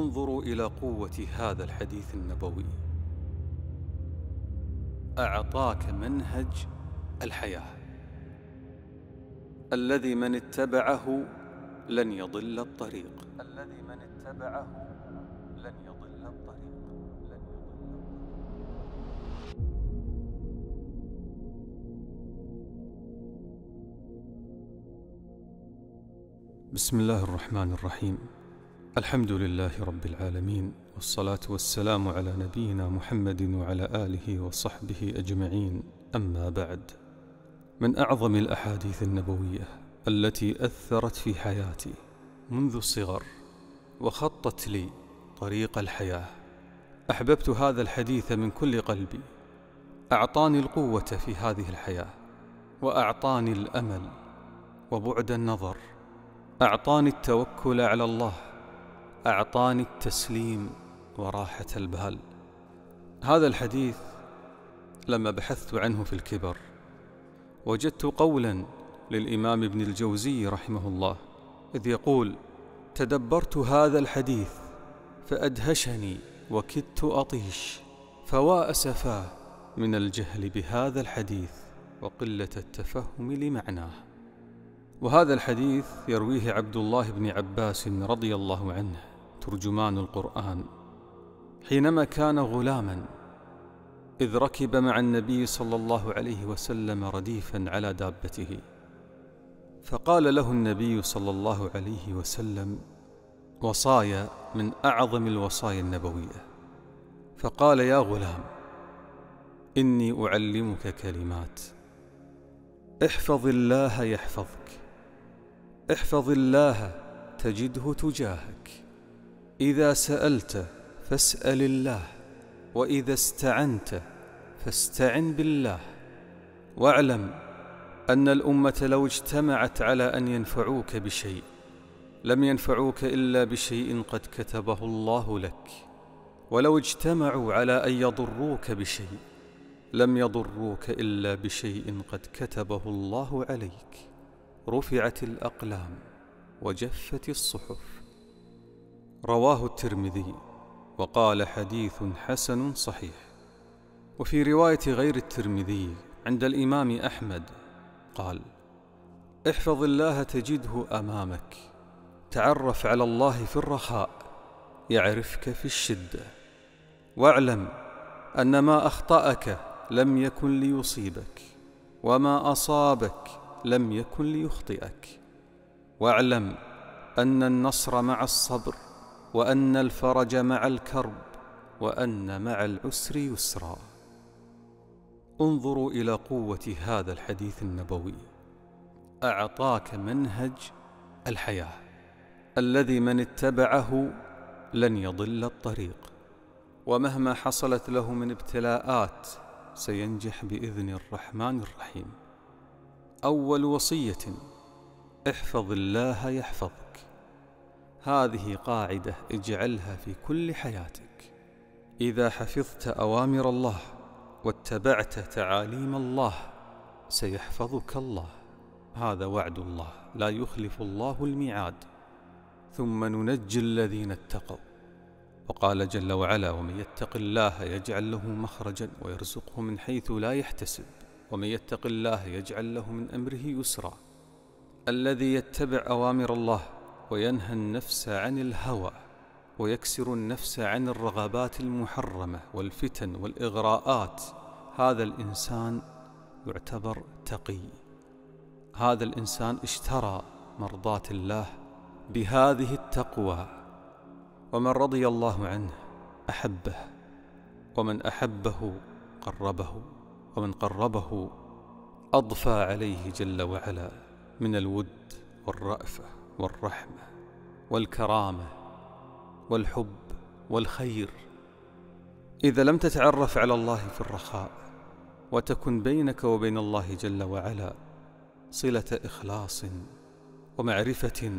انظروا إلى قوة هذا الحديث النبوي. أعطاك منهج الحياة. الذي من اتبعه لن يضل الطريق. الذي من اتبعه لن يضل الطريق. بسم الله الرحمن الرحيم. الحمد لله رب العالمين والصلاة والسلام على نبينا محمد وعلى آله وصحبه أجمعين. أما بعد من أعظم الأحاديث النبوية التي أثرت في حياتي منذ الصغر وخطت لي طريق الحياة أحببت هذا الحديث من كل قلبي أعطاني القوة في هذه الحياة وأعطاني الأمل وبعد النظر أعطاني التوكل على الله أعطاني التسليم وراحة البال هذا الحديث لما بحثت عنه في الكبر وجدت قولا للإمام ابن الجوزي رحمه الله إذ يقول تدبرت هذا الحديث فأدهشني وكدت أطيش فوا أسفاه من الجهل بهذا الحديث وقلة التفهم لمعناه. وهذا الحديث يرويه عبد الله بن عباس رضي الله عنه. ترجمان القرآن. حينما كان غلاما إذ ركب مع النبي صلى الله عليه وسلم رديفا على دابته فقال له النبي صلى الله عليه وسلم وصايا من أعظم الوصايا النبوية. فقال يا غلام إني أعلمك كلمات. احفظ الله يحفظك. احفظ الله تجده تجاهك. إذا سألت فاسأل الله وإذا استعنت فاستعن بالله. واعلم أن الأمة لو اجتمعت على أن ينفعوك بشيء لم ينفعوك إلا بشيء قد كتبه الله لك. ولو اجتمعوا على أن يضروك بشيء لم يضروك إلا بشيء قد كتبه الله عليك. رفعت الأقلام وجفت الصحف. رواه الترمذي وقال حديث حسن صحيح. وفي رواية غير الترمذي عند الإمام أحمد قال احفظ الله تجده أمامك تعرف على الله في الرخاء يعرفك في الشدة واعلم أن ما أخطأك لم يكن ليصيبك وما أصابك لم يكن ليخطئك واعلم أن النصر مع الصبر وأن الفرج مع الكرب وأن مع العسر يسرا. انظروا إلى قوة هذا الحديث النبوي. أعطاك منهج الحياة. الذي من اتبعه لن يضل الطريق. ومهما حصلت له من ابتلاءات سينجح بإذن الرحمن الرحيم. أول وصية احفظ الله يحفظك. هذه قاعدة اجعلها في كل حياتك. إذا حفظت أوامر الله واتبعت تعاليم الله سيحفظك الله. هذا وعد الله لا يخلف الله الميعاد. ثم ننجي الذين اتقوا. وقال جل وعلا ومن يتق الله يجعل له مخرجا ويرزقه من حيث لا يحتسب. ومن يتق الله يجعل له من أمره يسرا. الذي يتبع أوامر الله وينهى النفس عن الهوى ويكسر النفس عن الرغبات المحرمة والفتن والإغراءات. هذا الإنسان يعتبر تقي. هذا الإنسان اشترى مرضاة الله بهذه التقوى. ومن رضي الله عنه أحبه ومن أحبه قربه ومن قربه أضفى عليه جل وعلا من الود والرأفة. والرحمة والكرامة والحب والخير. إذا لم تتعرف على الله في الرخاء وتكن بينك وبين الله جل وعلا صلة إخلاص ومعرفة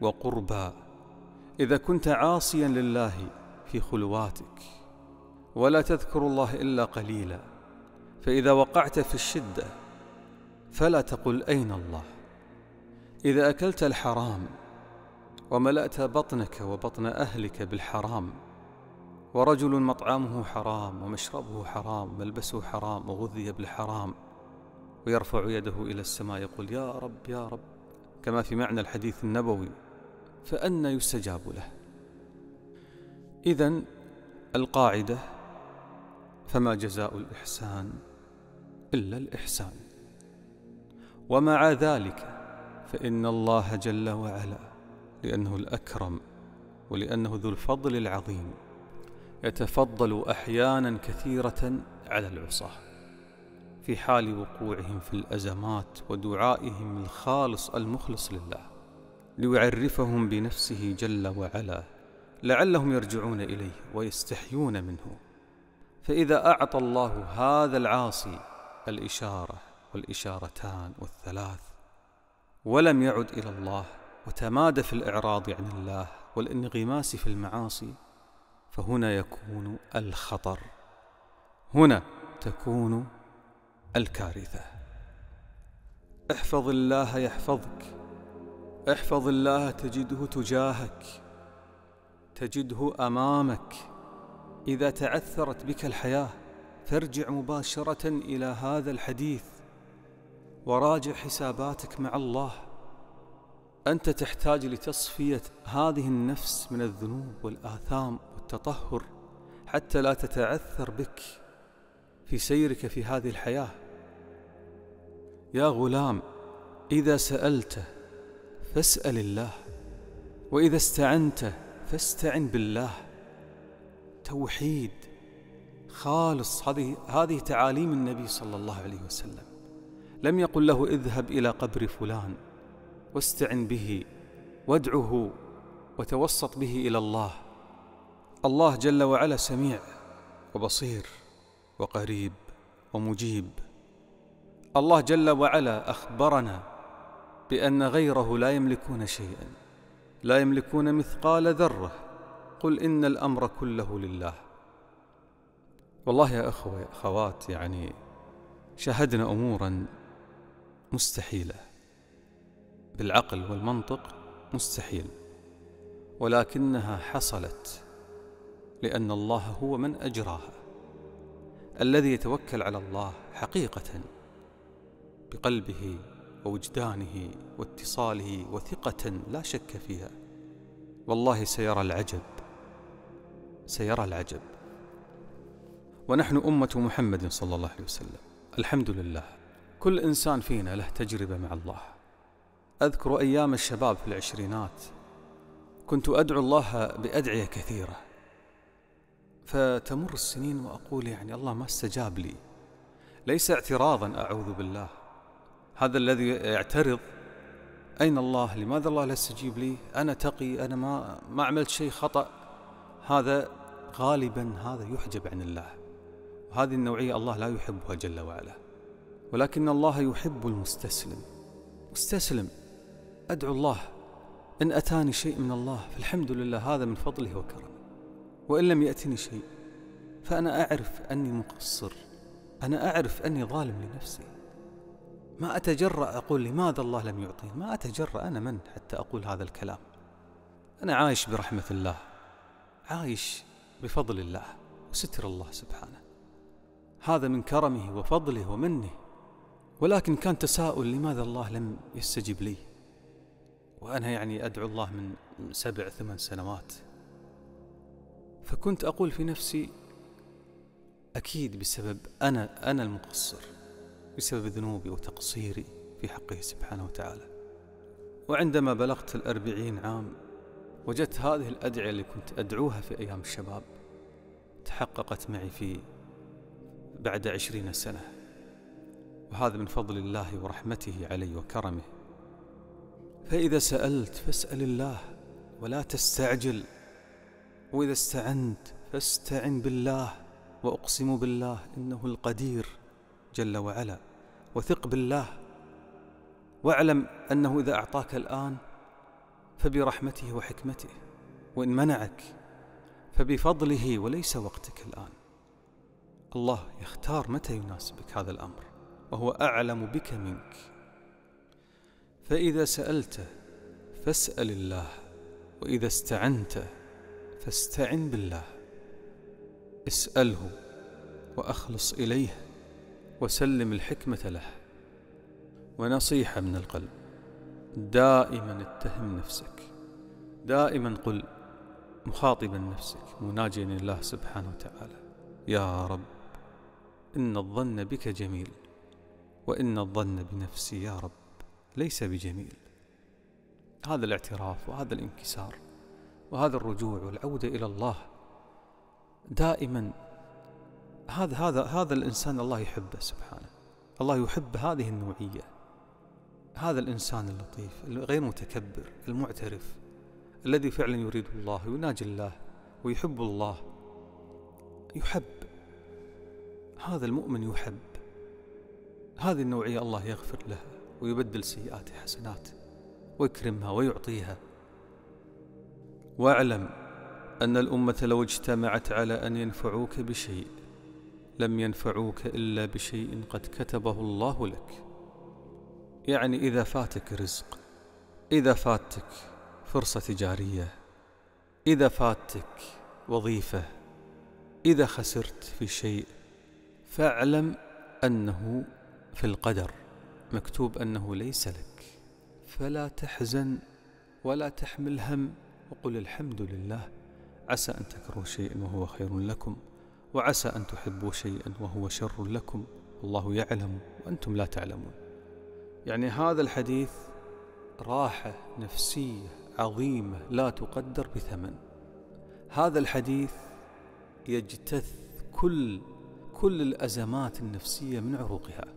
وقربى. إذا كنت عاصيا لله في خلواتك ولا تذكر الله إلا قليلا فإذا وقعت في الشدة فلا تقل أين الله. إذا أكلت الحرام وملأت بطنك وبطن أهلك بالحرام ورجل مطعمه حرام ومشربه حرام ملبسه حرام وغذي بالحرام ويرفع يده إلى السماء يقول يا رب يا رب كما في معنى الحديث النبوي فأنا يستجاب له. إذا القاعدة فما جزاء الإحسان إلا الإحسان. ومع ذلك فإن الله جل وعلا لأنه الأكرم ولأنه ذو الفضل العظيم يتفضل أحيانا كثيرة على العصاة في حال وقوعهم في الأزمات ودعائهم الخالص المخلص لله ليعرفهم بنفسه جل وعلا لعلهم يرجعون إليه ويستحيون منه. فإذا أعطى الله هذا العاصي الإشارة والإشارتان والثلاث ولم يعد إلى الله وتمادى في الإعراض عن الله والانغماس في المعاصي فهنا يكون الخطر. هنا تكون الكارثة. احفظ الله يحفظك. احفظ الله تجده تجاهك. تجده أمامك. إذا تعثرت بك الحياة فارجع مباشرة إلى هذا الحديث. وراجع حساباتك مع الله. أنت تحتاج لتصفية هذه النفس من الذنوب والآثام والتطهر حتى لا تتعثر بك في سيرك في هذه الحياة. يا غلام إذا سألت فاسأل الله وإذا استعنت فاستعن بالله. توحيد خالص هذه هذه تعاليم النبي صلى الله عليه وسلم. لم يقل له اذهب إلى قبر فلان واستعن به وادعه وتوسط به إلى الله. الله جل وعلا سميع وبصير وقريب ومجيب. الله جل وعلا أخبرنا بأن غيره لا يملكون شيئا لا يملكون مثقال ذرة. قل إن الأمر كله لله. والله يا أخوة يا أخوات يعني شاهدنا أمورا مستحيلة. بالعقل والمنطق مستحيل. ولكنها حصلت لأن الله هو من أجراها. الذي يتوكل على الله حقيقة بقلبه ووجدانه واتصاله وثقة لا شك فيها. والله سيرى العجب. سيرى العجب. ونحن أمة محمد صلى الله عليه وسلم. الحمد لله. كل إنسان فينا له تجربة مع الله. أذكر أيام الشباب في العشرينات. كنت أدعو الله بأدعية كثيرة. فتمر السنين وأقول يعني الله ما استجاب لي. ليس اعتراضا أعوذ بالله. هذا الذي يعترض. أين الله؟ لماذا الله لا يستجيب لي؟ أنا تقي أنا ما, ما عملت شيء خطأ. هذا غالبا هذا يحجب عن الله. وهذه النوعية الله لا يحبها جل وعلا. ولكن الله يحب المستسلم. مستسلم. أدعو الله إن أتاني شيء من الله فالحمد لله هذا من فضله وكرمه. وإن لم يأتني شيء فأنا أعرف أني مقصر. أنا أعرف أني ظالم لنفسي. ما أتجرأ أقول لماذا الله لم يعطيني؟ ما أتجرأ أنا من حتى أقول هذا الكلام. أنا عايش برحمة الله. عايش بفضل الله وستر الله سبحانه. هذا من كرمه وفضله ومنه. ولكن كان تساؤل لماذا الله لم يستجب لي. وأنا يعني أدعو الله من سبع ثمان سنوات. فكنت أقول في نفسي أكيد بسبب أنا أنا المقصر بسبب ذنوبي وتقصيري في حقه سبحانه وتعالى. وعندما بلغت الأربعين عام وجدت هذه الأدعية اللي كنت أدعوها في أيام الشباب تحققت معي في بعد عشرين سنة. وهذا من فضل الله ورحمته علي وكرمه. فإذا سألت فاسأل الله ولا تستعجل وإذا استعنت فاستعن بالله وأقسم بالله إنه القدير جل وعلا وثق بالله واعلم أنه إذا أعطاك الآن فبرحمته وحكمته وإن منعك فبفضله وليس وقتك الآن. الله يختار متى يناسبك هذا الأمر. وهو أعلم بك منك. فإذا سألت فاسأل الله وإذا استعنت فاستعن بالله. اسأله وأخلص إليه وسلم الحكمة له. ونصيحة من القلب دائما اتهم نفسك. دائما قل مخاطبا نفسك مناجيا الله سبحانه وتعالى. يا رب إن الظن بك جميل. وإن الظن بنفسي يا رب ليس بجميل. هذا الاعتراف وهذا الانكسار وهذا الرجوع والعودة إلى الله دائما. هذا هذا هذا الإنسان الله يحبه سبحانه. الله يحب هذه النوعية. هذا الإنسان اللطيف الغير متكبر المعترف الذي فعلا يريد الله ويناجي الله ويحب الله. يحب. هذا المؤمن يحب. هذه النوعية الله يغفر لها ويبدل سيئات حسنات ويكرمها ويعطيها. واعلم أن الأمة لو اجتمعت على أن ينفعوك بشيء لم ينفعوك إلا بشيء قد كتبه الله لك. يعني إذا فاتك رزق إذا فاتك فرصة تجارية إذا فاتك وظيفة إذا خسرت في شيء فاعلم أنه في القدر مكتوب أنه ليس لك. فلا تحزن ولا تحمل هم وقل الحمد لله. عسى أن تكرهوا شيئا وهو خير لكم وعسى أن تحبوا شيئا وهو شر لكم. والله يعلم وأنتم لا تعلمون. يعني هذا الحديث راحة نفسية عظيمة لا تقدر بثمن. هذا الحديث يجتث كل كل الأزمات النفسية من عروقها.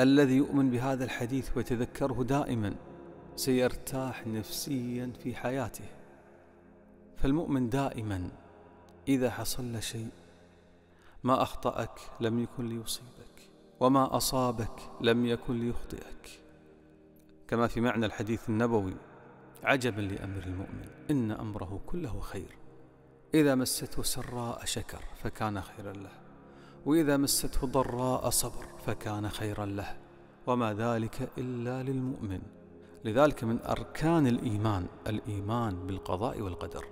الذي يؤمن بهذا الحديث ويتذكره دائما سيرتاح نفسيا في حياته. فالمؤمن دائما إذا حصل له شيء ما أخطأك لم يكن ليصيبك وما أصابك لم يكن ليخطئك. كما في معنى الحديث النبوي عجبا لأمر المؤمن إن أمره كله خير. إذا مسته سراء شكر فكان خيرا له. وإذا مسته ضراء صبر فكان خيرا له. وما ذلك إلا للمؤمن. لذلك من أركان الإيمان الإيمان بالقضاء والقدر.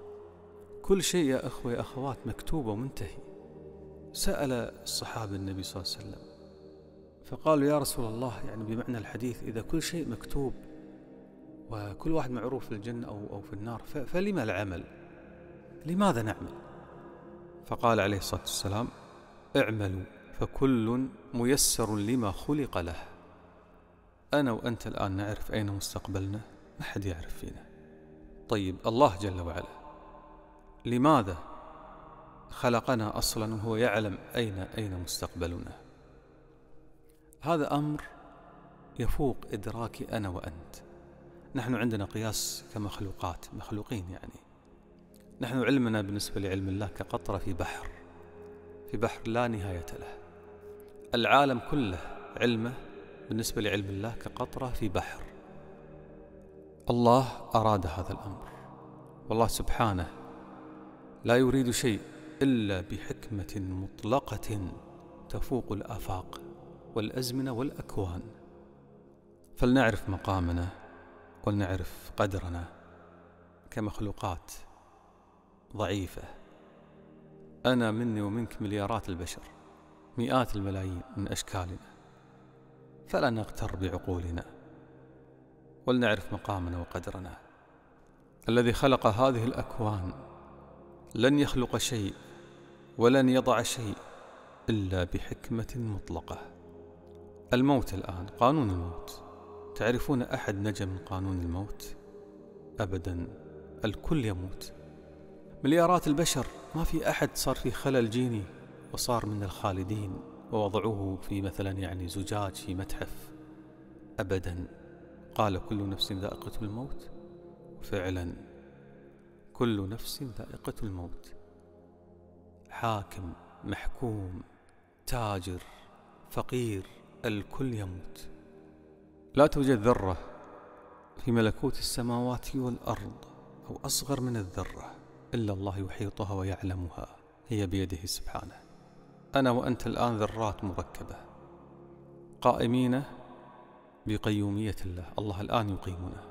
كل شيء يا أخوة يا أخوات مكتوب ومنتهي. سأل الصحابة النبي صلى الله عليه وسلم فقالوا يا رسول الله يعني بمعنى الحديث إذا كل شيء مكتوب وكل واحد معروف في الجنة أو, أو في النار فلما العمل؟ لماذا نعمل؟ فقال عليه الصلاة والسلام اعملوا فكل ميسر لما خلق له. أنا وأنت الآن نعرف أين مستقبلنا؟ ما حد يعرف فينا. طيب الله جل وعلا لماذا خلقنا أصلا وهو يعلم أين أين مستقبلنا؟ هذا أمر يفوق إدراكي أنا وأنت. نحن عندنا قياس كمخلوقات مخلوقين يعني. نحن علمنا بالنسبة لعلم الله كقطرة في بحر. في بحر لا نهاية له. العالم كله علمه بالنسبة لعلم الله كقطرة في بحر. الله أراد هذا الأمر. والله سبحانه لا يريد شيء إلا بحكمة مطلقة تفوق الآفاق والأزمنة والأكوان. فلنعرف مقامنا ولنعرف قدرنا كمخلوقات ضعيفة. أنا مني ومنك مليارات البشر مئات الملايين من أشكالنا. فلا نغتر بعقولنا. ولنعرف مقامنا وقدرنا. الذي خلق هذه الأكوان لن يخلق شيء ولن يضع شيء إلا بحكمة مطلقة. الموت الآن قانون الموت. تعرفون أحد نجا من قانون الموت؟ أبدا الكل يموت. مليارات البشر ما في أحد صار في خلل جيني وصار من الخالدين ووضعوه في مثلا يعني زجاج في متحف. أبدا قال كل نفس ذائقة الموت. فعلا كل نفس ذائقة الموت. حاكم محكوم تاجر فقير الكل يموت. لا توجد ذرة في ملكوت السماوات والأرض أو أصغر من الذرة. إلا الله يحيطها ويعلمها هي بيده سبحانه. أنا وأنت الآن ذرات مركبة. قائمين بقيومية الله الله الآن يقيمنا.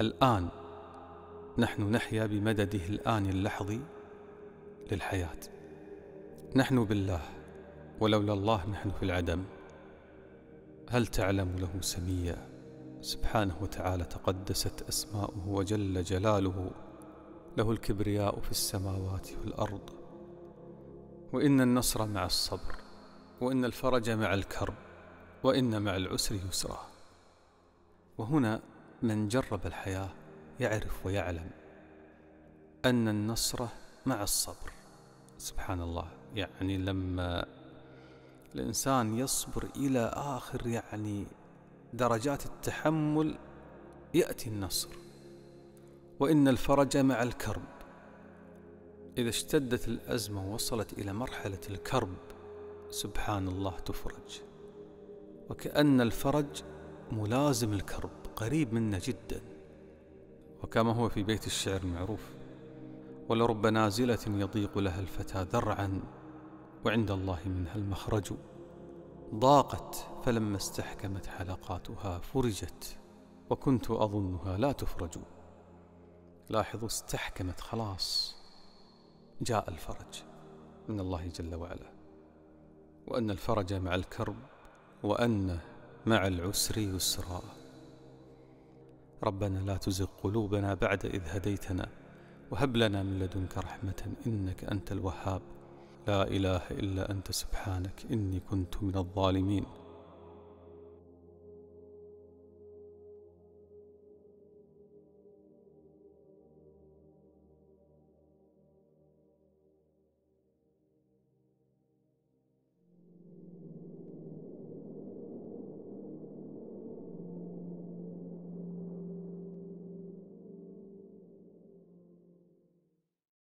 الآن نحن نحيا بمدده الآن اللحظي للحياة. نحن بالله ولولا الله نحن في العدم. هل تعلم له سميا؟ سبحانه وتعالى تقدست أسماؤه وجل جلاله. له الكبرياء في السماوات والأرض. وإن النصر مع الصبر وإن الفرج مع الكرب وإن مع العسر يسرا. وهنا من جرب الحياة يعرف ويعلم أن النصر مع الصبر. سبحان الله يعني لما الإنسان يصبر إلى آخر يعني درجات التحمل يأتي النصر. وإن الفرج مع الكرب. إذا اشتدت الأزمة ووصلت إلى مرحلة الكرب سبحان الله تفرج. وكأن الفرج ملازم الكرب قريب منا جدا. وكما هو في بيت الشعر المعروف ولرب نازلة يضيق لها الفتى ذرعا وعند الله منها المخرج. ضاقت فلما استحكمت حلقاتها فرجت وكنت أظنها لا تفرج. لاحظوا استحكمت خلاص. جاء الفرج من الله جل وعلا. وأن الفرج مع الكرب وأن مع العسر يسرا. ربنا لا تزغ قلوبنا بعد إذ هديتنا وهب لنا من لدنك رحمة إنك أنت الوهاب. لا إله إلا أنت سبحانك إني كنت من الظالمين.